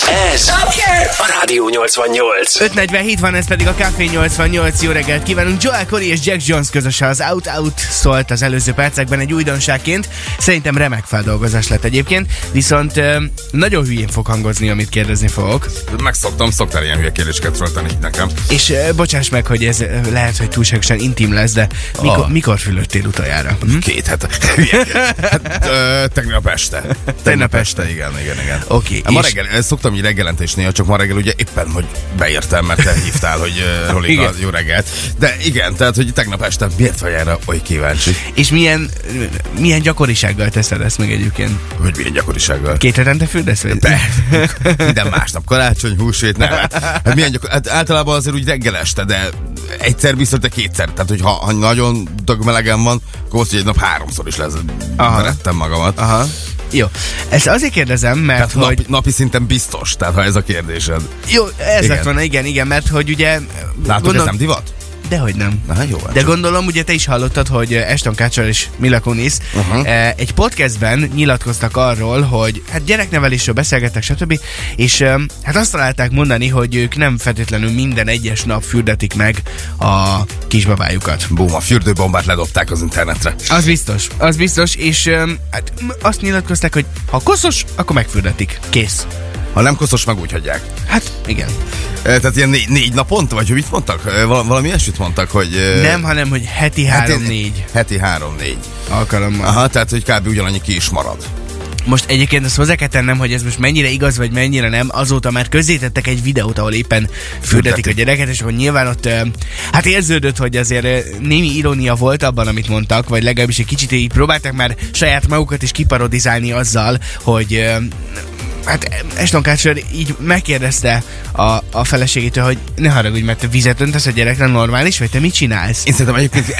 Ez, ez a Rádió 88. 547 van, ez pedig a Café 88. Jó reggelt kívánunk! Joel Corey és Jack Jones közöse az Out Out szólt az előző percekben egy újdonságként. Szerintem remek feldolgozás lett egyébként, viszont nagyon hülyén fog hangozni, amit kérdezni fogok. Megszoktam, szoktál ilyen hülye kérdéseket föltenni nekem. És bocsáss meg, hogy ez lehet, hogy túlságosan intim lesz, de mikor, Ah. mikor fülöttél utoljára? Hm? Két hete. hát, ö, tegnap este. Tegnap este, igen, igen, igen. Oké, Hát Ma és- reggel, ezt szoktam így reggelente is néha, csak ma reggel ugye éppen, hogy beértem, mert te hívtál, hogy uh, Rolika, jó reggelt. De igen, tehát, hogy tegnap este miért vagy erre oly kíváncsi? És milyen, milyen gyakorisággal teszed ezt meg egyébként? Hogy milyen gyakorisággal? Két hetente fürdesz? vagy? Be. Minden másnap, karácsony, húsvét, nem. Hát milyen gyakor... hát általában azért úgy reggel este, de egyszer biztos, de kétszer. Tehát, hogy ha, ha nagyon dögmelegen van, akkor azt, hogy egy nap háromszor is lesz. Aha. Verettem magamat. Aha. Jó. Ezt azért kérdezem, mert Tehát hogy... napi, napi szinten biztos, tehát ha ez a kérdésed. Jó, ez lett volna, igen, igen, mert hogy ugye... Látod, ez nem divat? Dehogy nem. Na, hát jó. hát De csak- gondolom, ugye te is hallottad, hogy Eston Kutcher és Mila Kunis eh, egy podcastben nyilatkoztak arról, hogy hát gyereknevelésről beszélgettek, stb. És eh, hát azt találták mondani, hogy ők nem feltétlenül minden egyes nap fürdetik meg a kisbabájukat. Bum, a fürdőbombát ledobták az internetre. Az biztos, az biztos, és eh, hát azt nyilatkozták, hogy ha koszos, akkor megfürdetik. Kész. Ha nem koszos, meg úgy hagyják. Hát igen. Tehát ilyen négy, négy naponta, vagy hogy mit mondtak? Val- Valami ilyesmit mondtak, hogy... Nem, hanem, hogy heti heti- három-négy Heti három-négy. alkalommal. Aha, tehát, hogy kb. ugyanannyi ki is marad. Most egyébként azt hozzá kell tennem, hogy ez most mennyire igaz, vagy mennyire nem. Azóta már közzétettek egy videót, ahol éppen fürdetik a gyereket, és akkor nyilván ott hát érződött, hogy azért némi irónia volt abban, amit mondtak, vagy legalábbis egy kicsit így próbálták már saját magukat is kiparodizálni azzal, hogy Hát Eston Kutcher így megkérdezte a, a feleségétől, hogy ne haragudj, mert te vizet öntesz a gyerekre normális, vagy te mit csinálsz? Én szerintem egyébként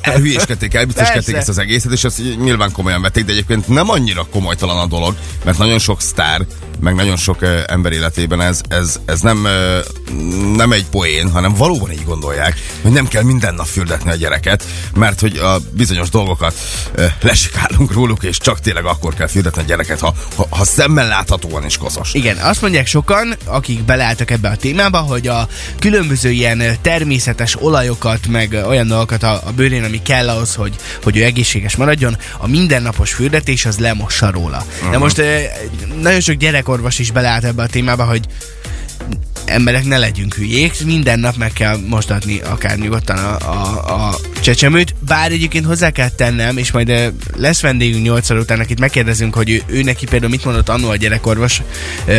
elhülyéskedték, elbiztoskedték ezt az egészet, és azt nyilván komolyan vették, de egyébként nem annyira komolytalan a dolog, mert nagyon sok sztár, meg nagyon sok e, ember életében ez, ez, ez nem, e, nem egy poén, hanem valóban így gondolják, hogy nem kell minden nap fürdetni a gyereket, mert hogy a bizonyos dolgokat e, lesikálunk róluk, és csak tényleg akkor kell fürdetni a gyereket, ha, ha, ha szemmel láthatóan is koszos. Igen, azt mondják sokan, akik beleálltak ebbe a témába, hogy a különböző ilyen természetes olajokat, meg olyan dolgokat a, a bőrén, ami kell ahhoz, hogy, hogy ő egészséges maradjon, a mindennapos fürdetés az lemossa róla. Uh-huh. De most ö, nagyon sok gyerekorvos is beleállt ebbe a témába, hogy emberek ne legyünk hülyék, minden nap meg kell mosdatni akár nyugodtan a, a, a csecsemőt, bár egyébként hozzá kell tennem, és majd lesz vendégünk 8 óra után, akit megkérdezünk, hogy ő, ő neki például mit mondott annó a gyerekorvos,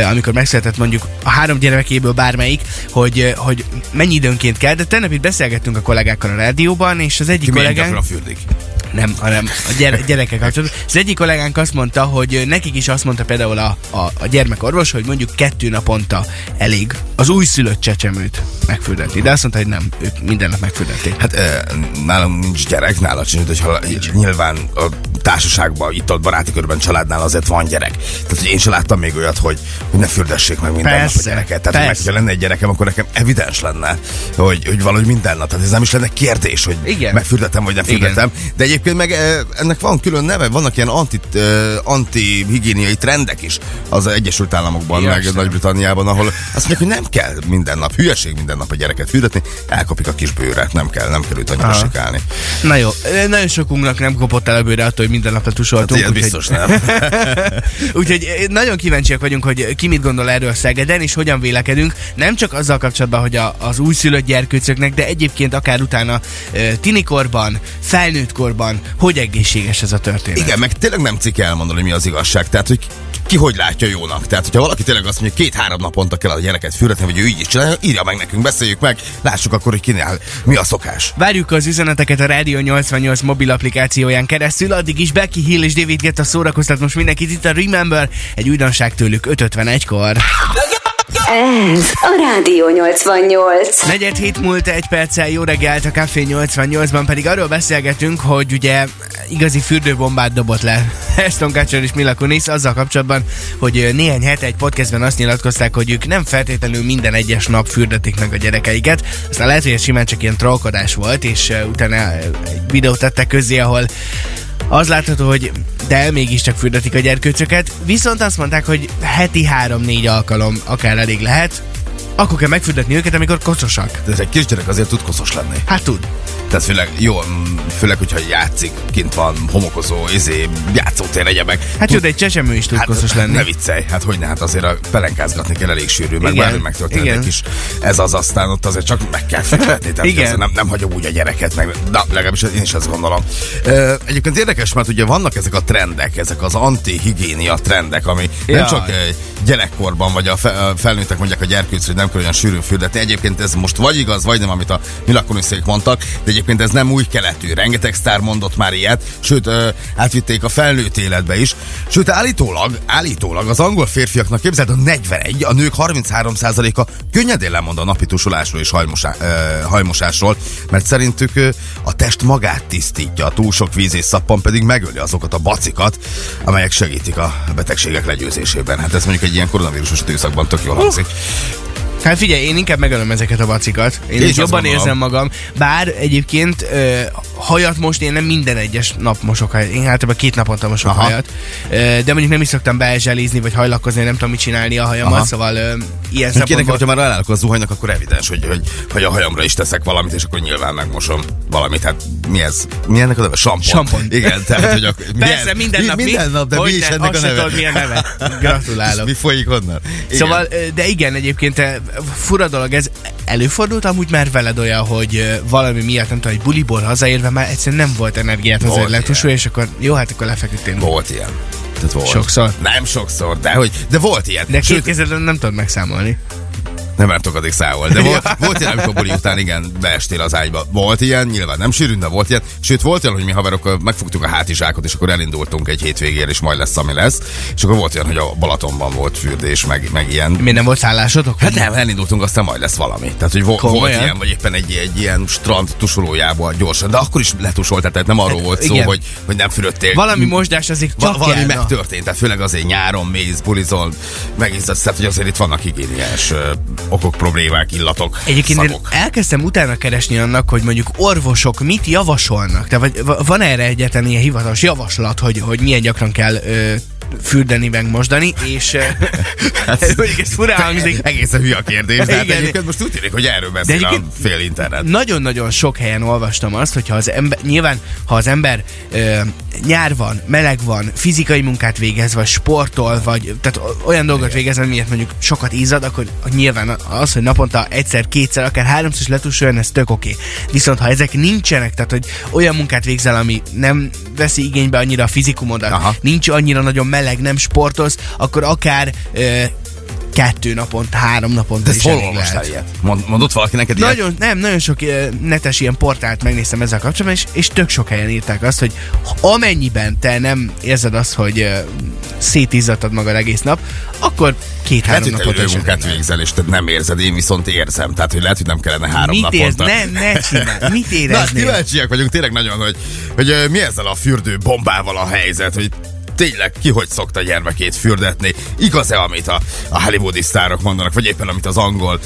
amikor megszületett mondjuk a három gyerekéből bármelyik, hogy, hogy mennyi időnként kell, de tegnap itt beszélgettünk a kollégákkal a rádióban, és az egyik kollégánk... Nem, hanem a gyere, gyerekek kapcsolatban. Az egyik kollégánk azt mondta, hogy nekik is azt mondta például a, a, a gyermekorvos, hogy mondjuk kettő naponta elég az újszülött csecsemőt megfürdetni. De azt mondta, hogy nem, ők minden nap megfürdették. Hát e, nálam nincs gyerek, nála sincs, hogyha nyilván a társaságban, itt ott baráti körben, családnál azért van gyerek. Tehát hogy én sem láttam még olyat, hogy, hogy ne fürdessék meg minden Persze, nap a gyereket. Tehát, hogy meg, persze. lenne egy gyerekem, akkor nekem evidens lenne, hogy, hogy valahogy minden nap. Tehát ez nem is lenne kérdés, hogy Igen. megfürdetem vagy nem Igen. fürdetem. De egyébként meg e, ennek van külön neve, vannak ilyen anti, e, anti-higiéniai trendek is az Egyesült Államokban, Ja, meg. Nagy-Britanniában, ahol azt mondják, hogy nem kell minden nap, hülyeség minden nap a gyereket fürdetni, elkapik a kis bőret, nem kell, nem kell őt annyira sikálni. Na jó, ö, nagyon sokunknak nem kopott el a bőre attól, hogy minden nap letusoltunk. Hát úgyhogy- biztos nem. Úgyhogy eh, nagyon kíváncsiak vagyunk, hogy ki mit gondol erről Szegeden, és hogyan vélekedünk. Nem csak azzal kapcsolatban, hogy a, az újszülött gyerkőcöknek, de egyébként akár utána eh, tinikorban, felnőttkorban, hogy egészséges ez a történet. Igen, meg tényleg nem cikk elmondani, mi az igazság. Tehát, hogy ki hogy látja jónak. Tehát, hogyha valaki tényleg azt mondja, hogy két-három naponta kell a gyereket fürdetni, vagy ő így is csinálja, írja meg nekünk, beszéljük meg, lássuk akkor, hogy kinél mi a szokás. Várjuk az üzeneteket a Rádió 88 mobil applikációján keresztül, addig is Becky Hill és David Guetta szórakoztat most mindenkit itt a Remember, egy újdonság tőlük 5.51-kor. Ez a Rádió 88. Negyed hét múlt egy perccel jó reggelt a Café 88-ban pedig arról beszélgetünk, hogy ugye igazi fürdőbombát dobott le Eston Kutcher és Mila Kunis azzal kapcsolatban, hogy néhány hete egy podcastben azt nyilatkozták, hogy ők nem feltétlenül minden egyes nap fürdetik meg a gyerekeiket. Aztán lehet, hogy ez simán csak ilyen trollkodás volt, és ö, utána egy videót tettek közzé, ahol az látható, hogy de mégiscsak fürdetik a gyerkőcöket, viszont azt mondták, hogy heti 3-4 alkalom akár elég lehet, akkor kell megfürdetni őket, amikor koszosak. De ez egy kisgyerek azért tud koszos lenni. Hát tud. Tehát főleg, jó, főleg, hogyha játszik, kint van, homokozó, izé, játszótér, egyebek. Hát jó, de egy csecsemő is tud hát, koszos lenni. Ne viccelj, hát hogy ne, hát azért a pelenkázgatni kell elég sűrű, meg Igen, bármi megtörténik is. Ez az aztán ott azért csak meg kell fektetni, tehát Igen. nem, nem hagyom úgy a gyereket, meg, de legalábbis én is ezt gondolom. Ö, egyébként érdekes, mert ugye vannak ezek a trendek, ezek az antihigiénia trendek, ami nem Jaj. csak gyerekkorban, vagy a fe- a felnőttek mondják a gyerkőcre, hogy nem kell olyan sűrűn fürdetni. Egyébként ez most vagy igaz, vagy nem, amit a Milakoniszék mondtak, de egyébként ez nem új keletű. Rengeteg sztár mondott már ilyet, sőt, átvitték a felnőtt életbe is. Sőt, állítólag, állítólag az angol férfiaknak képzeld, a 41, a nők 33%-a könnyedén lemond a napi tusolásról és hajmosá, hajmosásról, mert szerintük a test magát tisztítja, a túl sok víz és szappan pedig megöli azokat a bacikat, amelyek segítik a betegségek legyőzésében. Hát ez mondjuk egy ilyen koronavírusos időszakban tök jól hangzik. Hát figyelj, én inkább megölöm ezeket a vacikat. Én Én jobban érzem magam. Bár egyébként hajat most én nem minden egyes nap mosok hajat. Én általában két naponta mosok Aha. hajat. De mondjuk nem is szoktam beezselizni, vagy hajlakozni, nem tudom mit csinálni a hajammal. Aha. Szóval ö, ilyen szempontból... hogyha már elállok a zuhanynak, akkor evidens, hogy, hogy, hogy a hajamra is teszek valamit, és akkor nyilván megmosom valamit. Hát mi ez? Mi ennek a neve? Sampon. Sampon. Igen, tehát, hogy akkor, Persze, minden nap mi? Minden nap, de mi Hogyne, is ennek a neve? tudod, mi a neve. És Gratulálok. mi folyik onnan? Igen. Szóval, de igen, egyébként fura dolog ez. Előfordult amúgy már veled olyan, hogy valami miatt, nem tudom, hogy buliból hazaérve már egyszerűen nem volt energiát azért letusolni, és akkor jó, hát akkor lefeküdtél. Volt ilyen. Tehát volt. Sokszor. Nem sokszor, de hogy, de volt ilyen. De két Sőt, kezedben nem tudod megszámolni. Nem addig számolni. De volt, volt ilyen, amikor buli után igen, beestél az ágyba. Volt ilyen, nyilván nem sűrűn, de volt ilyen. Sőt, volt olyan, hogy mi haverokkal megfogtuk a hátizsákot, és akkor elindultunk egy hétvégére, és majd lesz, ami lesz. És akkor volt olyan, hogy a Balatonban volt fürdés, meg, meg ilyen. Miért nem volt szállásotok? Hát nem, elindultunk, aztán majd lesz valami. Tehát, hogy vo- volt ilyen, vagy éppen egy, egy ilyen strand tusolójába gyorsan, de akkor is letusoltál, tehát nem arról volt szó, Hát, igen. hogy, hogy nem fürödtél. Valami mosdás azért Va- csak valami kell, na. megtörtént, tehát főleg azért nyáron mész, bulizol, megizzadsz, tehát hogy azért itt vannak higiéniás ö, okok, problémák, illatok, Egyébként én szagok. elkezdtem utána keresni annak, hogy mondjuk orvosok mit javasolnak. Vagy, va- van erre egyetlen ilyen hivatalos javaslat, hogy, hogy milyen gyakran kell ö, fürdeni, meg mosdani, és ö, mondjuk ez furán hangzik. Egészen hülye a kérdés, de hát egyébként most úgy tűnik, hogy erről beszél a fél internet. Nagyon-nagyon sok helyen olvastam azt, hogy ha az ember, nyilván, ha az ember ö, nyár van, meleg van, fizikai munkát végez, vagy sportol, vagy tehát olyan dolgot végez, amiért mondjuk sokat izzad, akkor nyilván az, hogy naponta egyszer, kétszer, akár háromszor is letusoljon, ez tök oké. Viszont ha ezek nincsenek, tehát hogy olyan munkát végzel, ami nem veszi igénybe annyira a fizikumodat, Aha. nincs annyira nagyon meleg, nem sportolsz, akkor akár ö, kettő naponta, három naponta De is hol olvastál ilyet? Mond, mondott valaki neked ilyet? Nagyon, nem, nagyon sok netes ilyen portált megnéztem ezzel kapcsolatban, és, és tök sok helyen írták azt, hogy amennyiben te nem érzed azt, hogy szétizzadtad magad egész nap, akkor két-három hogy napot is munkát végzel, és te nem érzed, én viszont érzem. Tehát, hogy lehet, hogy nem kellene három Mit érz? naponta. Ne, ne csinálj. Mit Na, éreznél? kíváncsiak vagyunk tényleg nagyon, hogy, hogy ö, mi ezzel a fürdő bombával a helyzet, hogy tényleg ki hogy szokta gyermekét fürdetni. Igaz-e, amit a, a hollywoodi sztárok mondanak, vagy éppen amit az angol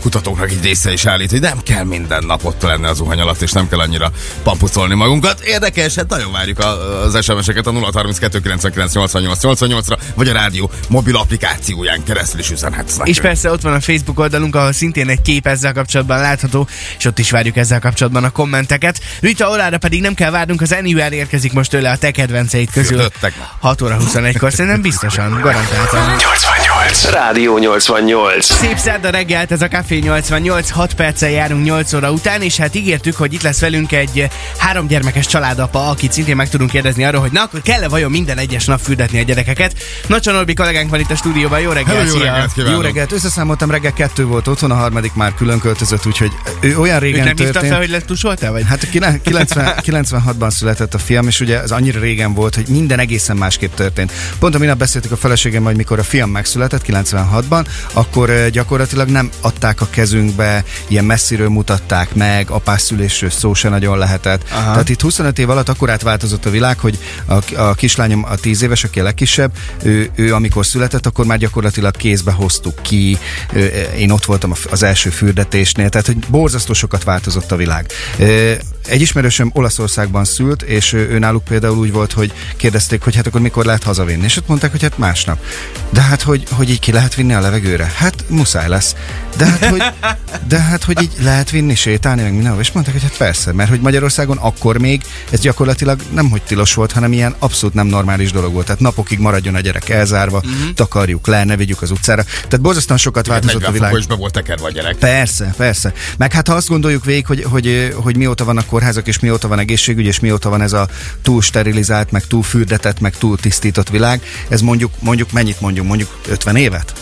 kutatóknak egy része is állít, hogy nem kell minden nap ott lenni az zuhany alatt, és nem kell annyira pampucolni magunkat. Érdekes, hát nagyon várjuk az SMS-eket a 032 99 88 88-ra, vagy a rádió mobil applikációján keresztül is üzenhetsz nekünk. És persze ott van a Facebook oldalunk, ahol szintén egy kép ezzel kapcsolatban látható, és ott is várjuk ezzel kapcsolatban a kommenteket. Rita Olára pedig nem kell várnunk, az Anywhere érkezik most tőle a te kedvenceid közül. Már. 6 óra 21-kor, szerintem biztosan, garantáltan. 88. Rádió 88. Szép szerda reggelt, ez a Café 88, 6 perccel járunk 8 óra után, és hát ígértük, hogy itt lesz velünk egy három gyermekes családapa, akit szintén meg tudunk kérdezni arról, hogy na akkor kell-e vajon minden egyes nap fürdetni a gyerekeket. Nacsa Norbi kollégánk van itt a stúdióban, jó reggelt, Hello, jó reggelt kívánok! Jó reggelt, összeszámoltam, reggel kettő volt otthon, a harmadik már külön költözött, úgyhogy ő olyan Őt régen nem hívta történt. fel, hogy letusoltál, vagy? Hát a kine- 90, 96-ban született a fiam, és ugye ez annyira régen volt, hogy minden egészen másképp történt. Pont a minap beszéltük a feleségem, hogy mikor a fiam megszületett 96-ban, akkor gyakorlatilag nem adták a kezünkbe, ilyen messziről mutatták meg, apás szülésről szó se nagyon lehetett. Aha. Tehát itt 25 év alatt akkor átváltozott a világ, hogy a, a kislányom a 10 éves, aki a legkisebb, ő, ő amikor született, akkor már gyakorlatilag kézbe hoztuk ki, én ott voltam az első fürdetésnél, tehát hogy borzasztó sokat változott a világ. Egy ismerősöm Olaszországban szült, és ő, ő náluk például úgy volt, hogy kérdezték, hogy hát akkor mikor lehet hazavinni, és ott mondták, hogy hát másnap. De hát, hogy, hogy így ki lehet vinni a levegőre? Hát muszáj lesz. De hát, hogy, de hát, hogy így lehet vinni, sétálni, meg mindenhol. És mondták, hogy hát persze, mert hogy Magyarországon akkor még ez gyakorlatilag nem hogy tilos volt, hanem ilyen abszolút nem normális dolog volt. Tehát napokig maradjon a gyerek elzárva, uh-huh. takarjuk le, ne vigyük az utcára. Tehát borzasztóan sokat változott a 40 világ. fokos be volt tekerve a gyerek. Persze, persze. Meg hát ha azt gondoljuk végig, hogy, hogy, hogy mióta vannak kórházak, és mióta van egészségügy, és mióta van ez a túl sterilizált, meg túl fürdetett, meg túl tisztított világ, ez mondjuk, mondjuk mennyit mondjuk, mondjuk 50 évet?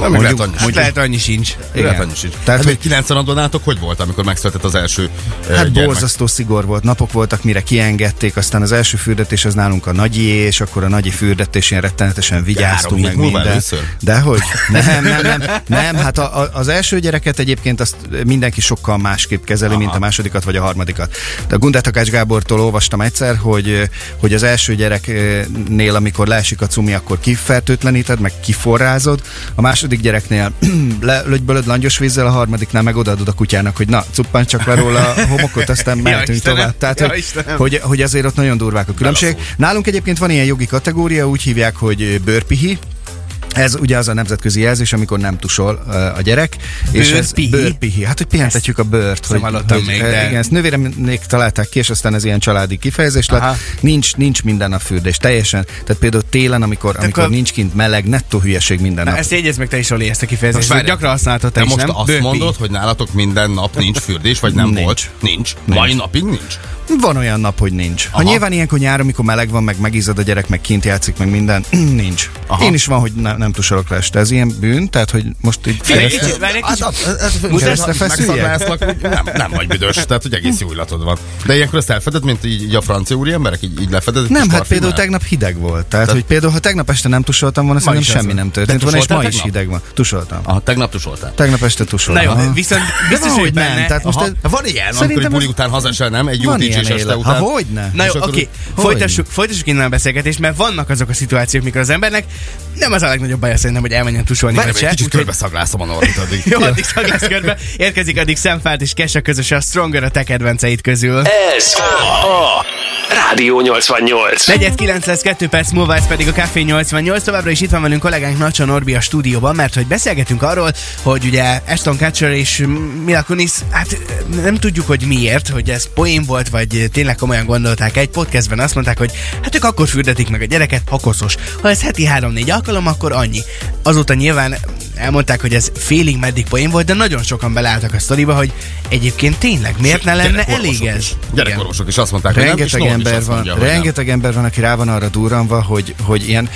Nem, még lehet Mondjuk- annyi. Hát mondjuk- lehet annyi sincs. Lehet igen. annyi sincs. Tehát, Tehát, hogy- hogy 90 nátok hogy volt, amikor megszületett az első Hát gyermek? borzasztó szigor volt, napok voltak, mire kiengedték, aztán az első fürdetés az nálunk a nagyié, és akkor a nagyi fürdetés ilyen rettenetesen vigyáztunk meg minden. először? Dehogy? Nem, nem, nem, nem, hát a, a, az első gyereket egyébként azt mindenki sokkal másképp kezeli, Aha. mint a másodikat vagy a harmadikat. De a Gundát Takács Gábortól olvastam egyszer, hogy, hogy az első gyereknél, amikor leesik a cumi, akkor kifertőtleníted, meg kiforrázod, a második gyereknél le, lögybölöd langyos vízzel, a harmadiknál meg odaadod a kutyának, hogy na, cuppan csak le róla a homokot, aztán mehetünk Istenem, tovább. Tehát, ja, hogy, Istenem. hogy, hogy azért ott nagyon durvák a különbség. Nálunk egyébként van ilyen jogi kategória, úgy hívják, hogy bőrpihi, ez ugye az a nemzetközi jelzés, amikor nem tusol a gyerek. És ez Bőrpihi? bőrpihi. Hát, hogy pihentetjük a bőrt. Hogy, hogy, még, de- Igen, ezt nővéremnék találták ki, és aztán ez ilyen családi kifejezés lett. Aha. Nincs, nincs minden a fürdés, teljesen. Tehát például télen, amikor, amikor akkor- nincs kint meleg, nettó hülyeség minden Na, nap. ezt jegyezd meg te is, Oli, ezt a kifejezést. Most. Gyakran használtad te De is, most nem? azt Bőrpi. mondod, hogy nálatok minden nap nincs fürdés, vagy nem Nincs. volt? Nincs. Mai napig nincs. Van olyan nap, hogy nincs. Ha Aha. nyilván ilyenkor nyáron, amikor meleg van, meg megizad a gyerek, meg kint játszik, meg minden, nincs. Aha. Én is van, hogy ne, nem tusolok le este. Ez ilyen bűn, tehát hogy most így Figyelj, kicsit, várj egy kicsit. Feszüljek? megszaglászlak, úgy nem, nem vagy büdös, tehát hogy egész jó illatod van. De ilyenkor ezt elfeded, mint így, így a francia úri emberek, így, így lefeded? Nem, hát például tegnap hideg volt. Tehát, hogy például, ha tegnap este nem tusoltam volna, szerintem semmi nem történt volna, és ma is hideg van. Tusoltam. Aha, tegnap tusoltál. Tegnap este Na tusoltam. jó, Aha. viszont biztos, van, hogy nem. Tehát most Van ilyen, amikor buli után hazasel, nem? Egy jó Este élet. után. Ha hogyne. Na jó, oké, úgy- folytassuk, folytassuk innen a beszélgetést, mert vannak azok a szituációk, mikor az embernek nem az a legnagyobb baja szerintem, hogy elmenjen tusolni. Várj, egy se, kicsit körbe szaglászom a Norbit addig. Jó, addig szaglász körbe. Érkezik addig Szemfát és Kesa közös a Stronger a te kedvenceid közül. Ez a Rádió 88. Negyed 9 lesz, 2 perc múlva, ez pedig a Café 88. Továbbra is itt van velünk kollégánk Nacsa Norbi a stúdióban, mert hogy beszélgetünk arról, hogy ugye Ashton Kutcher és Mila Kunis, hát nem tudjuk, hogy miért, hogy ez poén volt, vagy tényleg komolyan gondolták. Egy podcastben azt mondták, hogy hát ők akkor fürdetik meg a gyereket, ha koszos. Ha ez heti 3-4 alkalom, akkor annyi. Azóta nyilván elmondták, hogy ez félig meddig poén volt, de nagyon sokan beleálltak a sztoriba, hogy egyébként tényleg miért ne lenne elég ez? Igen. Gyerekorvosok is azt mondták, hogy nem, rengeteg Norbi is ember azt van, mondja, hogy nem. rengeteg ember van, aki rá van arra durranva, hogy, hogy ilyen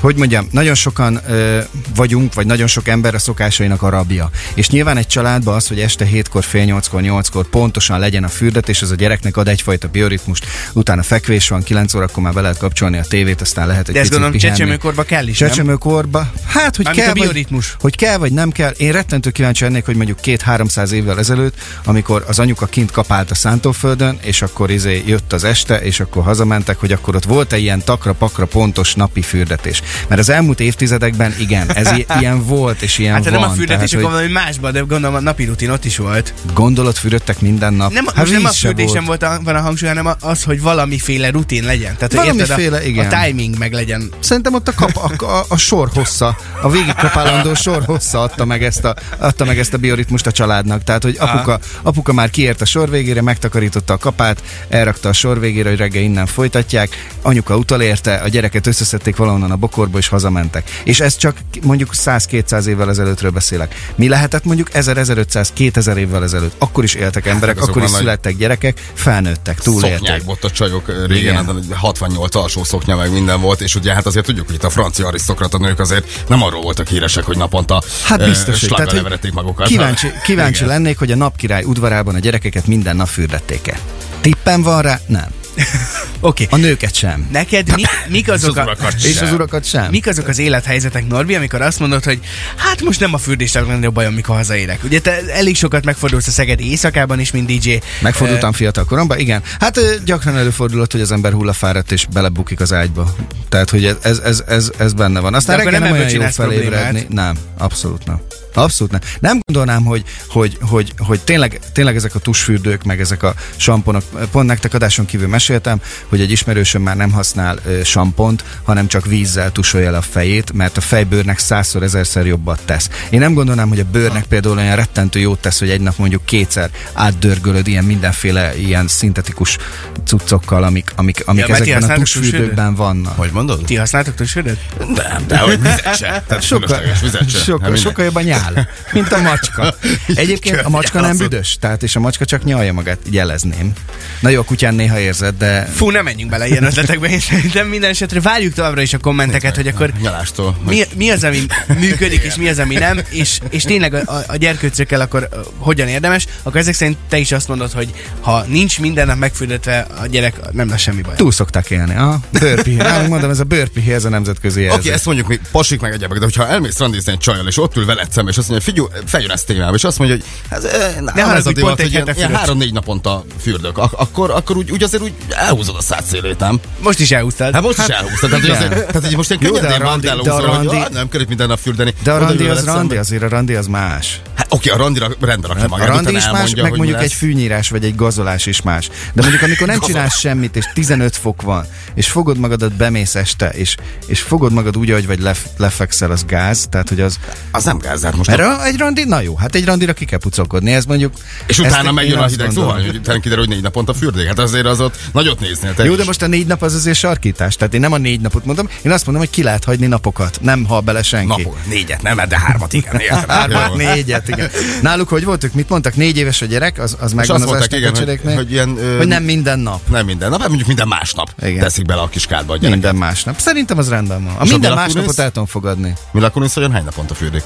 hogy mondjam, nagyon sokan ö, vagyunk, vagy nagyon sok ember a szokásainak a rabja. És nyilván egy családban az, hogy este 7-kor, fél 8-kor, 8-kor pontosan legyen a fürdetés, az a gyereknek ad egyfajta bioritmust, utána fekvés van, 9 órakor már be lehet kapcsolni a tévét, aztán lehet egy De ezt gondolom pihenni. csecsemőkorba kell is? Csecsemőkorba, hát, hogy Mármint kell, a vagy, bioritmus. hogy kell, vagy nem kell. Én rettentő kíváncsi lennék, hogy mondjuk két-háromszáz évvel ezelőtt, amikor az anyuka kint kapált a szántóföldön, és akkor izé jött az este, és akkor hazamentek, hogy akkor ott volt-e ilyen takra-pakra pontos napi fürdetés. Mert az elmúlt évtizedekben igen, ez i- ilyen volt, és ilyen Hát van. nem a fürdetés, tehát, hogy valami másban, de gondolom a napi rutin ott is volt. gondolat fürödtek minden nap. Nem, hát most nem a fürdésen volt. a, van a hangsúly, hanem az, hogy valamiféle rutin legyen. Tehát, hogy érted, Valamiféle, a, igen. a timing meg legyen. Szerintem ott a, kap, a, a, a sor hossza, a végigkapálandó sor hossza adta meg, ezt a, adta meg ezt a bioritmust a családnak. Tehát, hogy apuka, apuka már kiért a sor végére, megtakarította a kapát, elrakta a sor végére, hogy reggel innen folytatják, anyuka utolérte, a gyereket összeszedték valahonnan a bokorba, és hazamentek. És ez csak mondjuk 100-200 évvel ezelőttről beszélek. Mi lehetett mondjuk 1000-1500-2000 évvel ezelőtt? Akkor is éltek emberek, azok akkor is nagy- születtek gyerekek, felnőttek, túlélték. Szoknyák volt a csajok régen, Igen. hát 68 alsó szoknya meg minden volt, és ugye hát azért tudjuk, hogy itt a francia arisztokrata nők azért nem arról voltak híresek, hogy naponta Hát biztos, hogy- slággal hogy magukat. Kíváncsi, kíváncsi Igen. lennék, hogy a napkirály udvarában a gyerekeket minden nap fürdették-e. Tippem van rá? Nem. Oké. A nőket sem. Neked mi, mik azok az a... urakat És az urakat sem. Mik azok az élethelyzetek, Norbi, amikor azt mondod, hogy hát most nem a fürdés a legnagyobb bajom, mikor hazaérek. Ugye te elég sokat megfordulsz a Szegedi éjszakában is, mint DJ. Megfordultam fiatal koromban, igen. Hát gyakran előfordulott, hogy az ember hullafáradt és belebukik az ágyba. Tehát, hogy ez, ez, ez, ez, ez benne van. Aztán reggel nem nem olyan jó felébredni. Nem, abszolút nem. Abszolút nem. Nem gondolnám, hogy, hogy, hogy, hogy tényleg, tényleg ezek a tusfürdők, meg ezek a samponok, pont nektek adáson kívül meséltem, hogy egy ismerősöm már nem használ ö, sampont, hanem csak vízzel tusolja le a fejét, mert a fejbőrnek százszor, ezerszer jobbat tesz. Én nem gondolnám, hogy a bőrnek például olyan rettentő jót tesz, hogy egy nap mondjuk kétszer átdörgölöd ilyen mindenféle ilyen szintetikus cuccokkal, amik, amik, amik Ja, ezekben a tusfürdőkben vannak. Hogy mondod? Ti használtok tusfürdőt? Nem, de hogy vizet se. Tehát Sokkal, sokkal, sokkal jobban nyál, mint a macska. Egyébként a macska nem büdös, tehát és a macska csak nyalja magát, jelezném. Na jó, a kutyán néha érzed, de Fú, nem menjünk bele ilyen ötletekbe, én szerintem minden esetre várjuk továbbra is a kommenteket, hogy akkor Nyalástól. mi, mi az, ami működik, és mi az, ami nem, és, és tényleg a, a, a gyerkőcökkel akkor hogyan érdemes, akkor ezek szerint te is azt mondod, hogy ha nincs minden nap megfürdetve a gyerek, nem lesz semmi baj. túl szokták élni. Aha, bőrpihi. Nálunk mondom, ez a bőrpihi, ez a nemzetközi Oké, jelző. ezt mondjuk mi pasik meg egyebek, de hogyha elmész randizni egy csajjal, és ott ül veled szembe, és azt mondja, figyelj, ezt témába, és azt mondja, hogy ez, nálam Ne haragudj, ez a pont divat, egy ilyen, ilyen három-négy naponta fürdök, Ak- akkor, akkor úgy, úgy azért úgy elhúzod a szád szélét, nem? Most is elhúztad. Hát most is elhúztad, tehát, azért, tehát hogy most de a könnyedén randi- de hogy nem kell itt minden nap fürdeni. De a randi az randi, azért a randi az más. Hát oké, a randira rendre rakja A magát, randi utána is más, meg mondjuk egy fűnyírás vagy egy gazolás is más. De mondjuk amikor nem csinálsz semmit, és 15 fok van, és fogod magadat, bemész este, és, és fogod magad úgy, ahogy vagy lef, lefekszel, az gáz, tehát hogy az... Az nem gáz, hát most Mert a- egy randi, na jó, hát egy randira ki kell pucolkodni, ez mondjuk... És utána megjön a hideg zuhany, hogy utána kiderül, hogy négy naponta fürdék. Hát azért az ott nagyot néznél. te Jó, de most a négy nap az azért sarkítás. Tehát én nem a négy napot mondom, én azt mondom, hogy ki lehet hagyni napokat. Nem hal bele senki. Napok, négyet nem, de hármat igen. Hármat, négyet, igen. Náluk hogy voltak? Mit mondtak? Négy éves a gyerek, az, az megvan az mondták, igen, hogy, hogy ilyen... ö, hogy nem minden nap. Nem minden nap, hát mondjuk minden másnap Igen. teszik bele a kis kádba a gyerek. Minden másnap. Szerintem az rendben van. A És minden másnapot el tudom fogadni. Mila Kunis olyan hány naponta fürdik?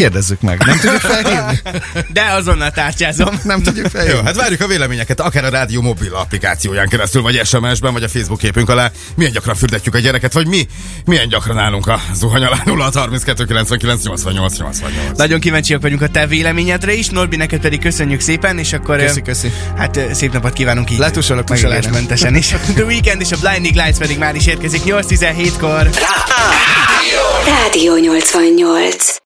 Kérdezzük meg. Nem tudjuk felhívni? De azonnal tárcsázom. Nem tudjuk felhívni. Jó, hát várjuk a véleményeket, akár a rádió mobil applikációján keresztül, vagy SMS-ben, vagy a Facebook képünk alá. Milyen gyakran fürdetjük a gyereket, vagy mi? Milyen gyakran állunk a zuhany alá 0 32 99 88 88. Nagyon kíváncsiak vagyunk a te véleményedre is, Norbi, neked pedig köszönjük szépen, és akkor... Köszi, köszi. Hát ö, szép napot kívánunk így. Letusolok, tusolásmentesen is. The Weekend és a Blinding Lights pedig már is érkezik 8-17-kor. Rádió 88.